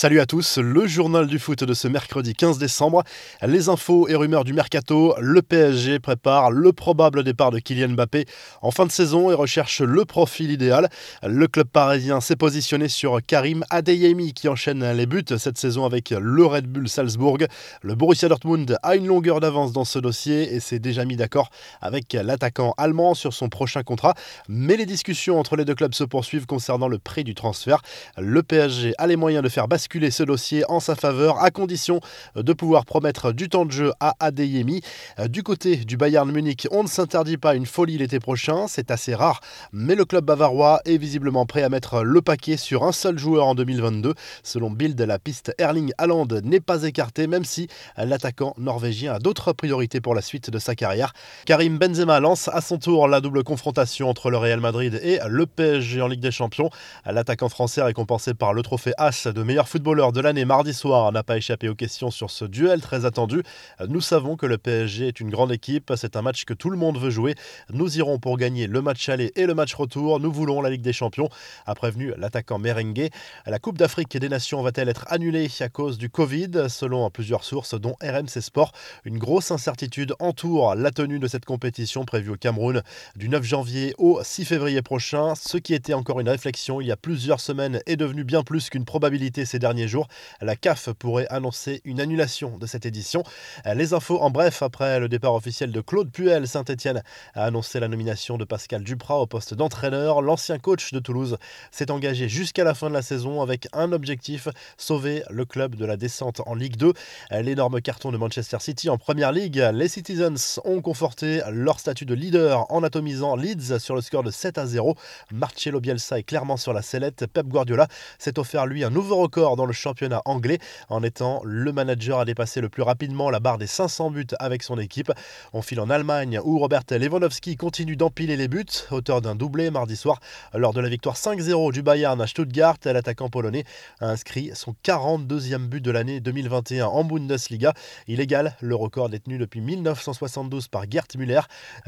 Salut à tous, le journal du foot de ce mercredi 15 décembre. Les infos et rumeurs du mercato, le PSG prépare le probable départ de Kylian Mbappé en fin de saison et recherche le profil idéal. Le club parisien s'est positionné sur Karim Adeyemi qui enchaîne les buts cette saison avec le Red Bull Salzbourg. Le Borussia Dortmund a une longueur d'avance dans ce dossier et s'est déjà mis d'accord avec l'attaquant allemand sur son prochain contrat. Mais les discussions entre les deux clubs se poursuivent concernant le prix du transfert. Le PSG a les moyens de faire basculer ce dossier en sa faveur à condition de pouvoir promettre du temps de jeu à Adeyemi. Du côté du Bayern Munich, on ne s'interdit pas une folie l'été prochain, c'est assez rare, mais le club bavarois est visiblement prêt à mettre le paquet sur un seul joueur en 2022. Selon Bild, la piste Erling Haaland n'est pas écartée, même si l'attaquant norvégien a d'autres priorités pour la suite de sa carrière. Karim Benzema lance à son tour la double confrontation entre le Real Madrid et le PSG en Ligue des Champions. L'attaquant français récompensé par le trophée As de meilleur football footballeur de l'année mardi soir n'a pas échappé aux questions sur ce duel très attendu. Nous savons que le PSG est une grande équipe, c'est un match que tout le monde veut jouer. Nous irons pour gagner le match aller et le match retour. Nous voulons la Ligue des Champions, a prévenu l'attaquant merengue. La Coupe d'Afrique des Nations va-t-elle être annulée à cause du Covid? Selon plusieurs sources, dont RMC Sport, une grosse incertitude entoure la tenue de cette compétition prévue au Cameroun du 9 janvier au 6 février prochain. Ce qui était encore une réflexion il y a plusieurs semaines est devenu bien plus qu'une probabilité ces derniers derniers jours. La CAF pourrait annoncer une annulation de cette édition. Les infos en bref, après le départ officiel de Claude Puel, Saint-Etienne a annoncé la nomination de Pascal Duprat au poste d'entraîneur. L'ancien coach de Toulouse s'est engagé jusqu'à la fin de la saison avec un objectif, sauver le club de la descente en Ligue 2. L'énorme carton de Manchester City en Première Ligue, les Citizens ont conforté leur statut de leader en atomisant Leeds sur le score de 7 à 0. Marcelo Bielsa est clairement sur la sellette. Pep Guardiola s'est offert lui un nouveau record dans le championnat anglais en étant le manager à dépasser le plus rapidement la barre des 500 buts avec son équipe. On file en Allemagne où Robert Lewandowski continue d'empiler les buts, auteur d'un doublé mardi soir lors de la victoire 5-0 du Bayern à Stuttgart. L'attaquant polonais a inscrit son 42e but de l'année 2021 en Bundesliga. Il égale le record détenu depuis 1972 par Gerd Müller.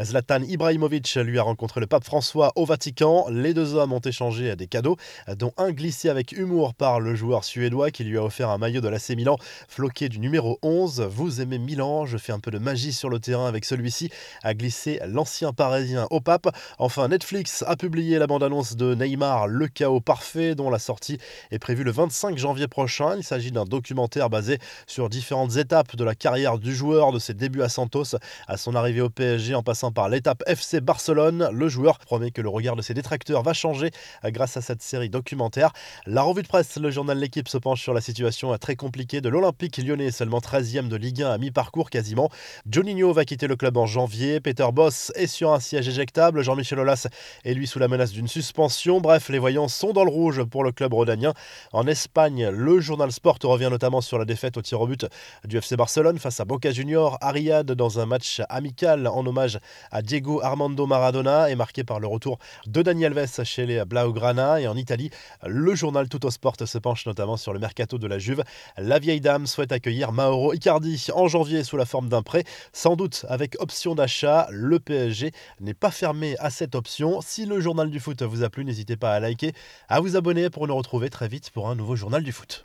Zlatan Ibrahimovic lui a rencontré le pape François au Vatican. Les deux hommes ont échangé des cadeaux, dont un glissé avec humour par le joueur suédois qui lui a offert un maillot de l'AC Milan floqué du numéro 11. Vous aimez Milan, je fais un peu de magie sur le terrain avec celui-ci, a glissé l'ancien parisien au pape. Enfin, Netflix a publié la bande-annonce de Neymar, Le chaos parfait, dont la sortie est prévue le 25 janvier prochain. Il s'agit d'un documentaire basé sur différentes étapes de la carrière du joueur, de ses débuts à Santos à son arrivée au PSG en passant par l'étape FC Barcelone. Le joueur promet que le regard de ses détracteurs va changer grâce à cette série documentaire. La revue de presse, le journal L'équipe se penche sur la situation très compliquée de l'Olympique lyonnais, seulement 13e de Ligue 1 à mi-parcours quasiment. Juninho va quitter le club en janvier, Peter Boss est sur un siège éjectable, Jean-Michel Aulas est lui sous la menace d'une suspension. Bref, les voyants sont dans le rouge pour le club rodanien. En Espagne, le journal Sport revient notamment sur la défaite au tir au but du FC Barcelone face à Boca Junior. Ariad dans un match amical en hommage à Diego Armando Maradona est marqué par le retour de Daniel Alves chez les Blaugrana. Et en Italie, le journal Tutto Sport se penche sur le mercato de la Juve. La vieille dame souhaite accueillir Mauro Icardi en janvier sous la forme d'un prêt, sans doute avec option d'achat. Le PSG n'est pas fermé à cette option. Si le journal du foot vous a plu, n'hésitez pas à liker, à vous abonner pour nous retrouver très vite pour un nouveau journal du foot.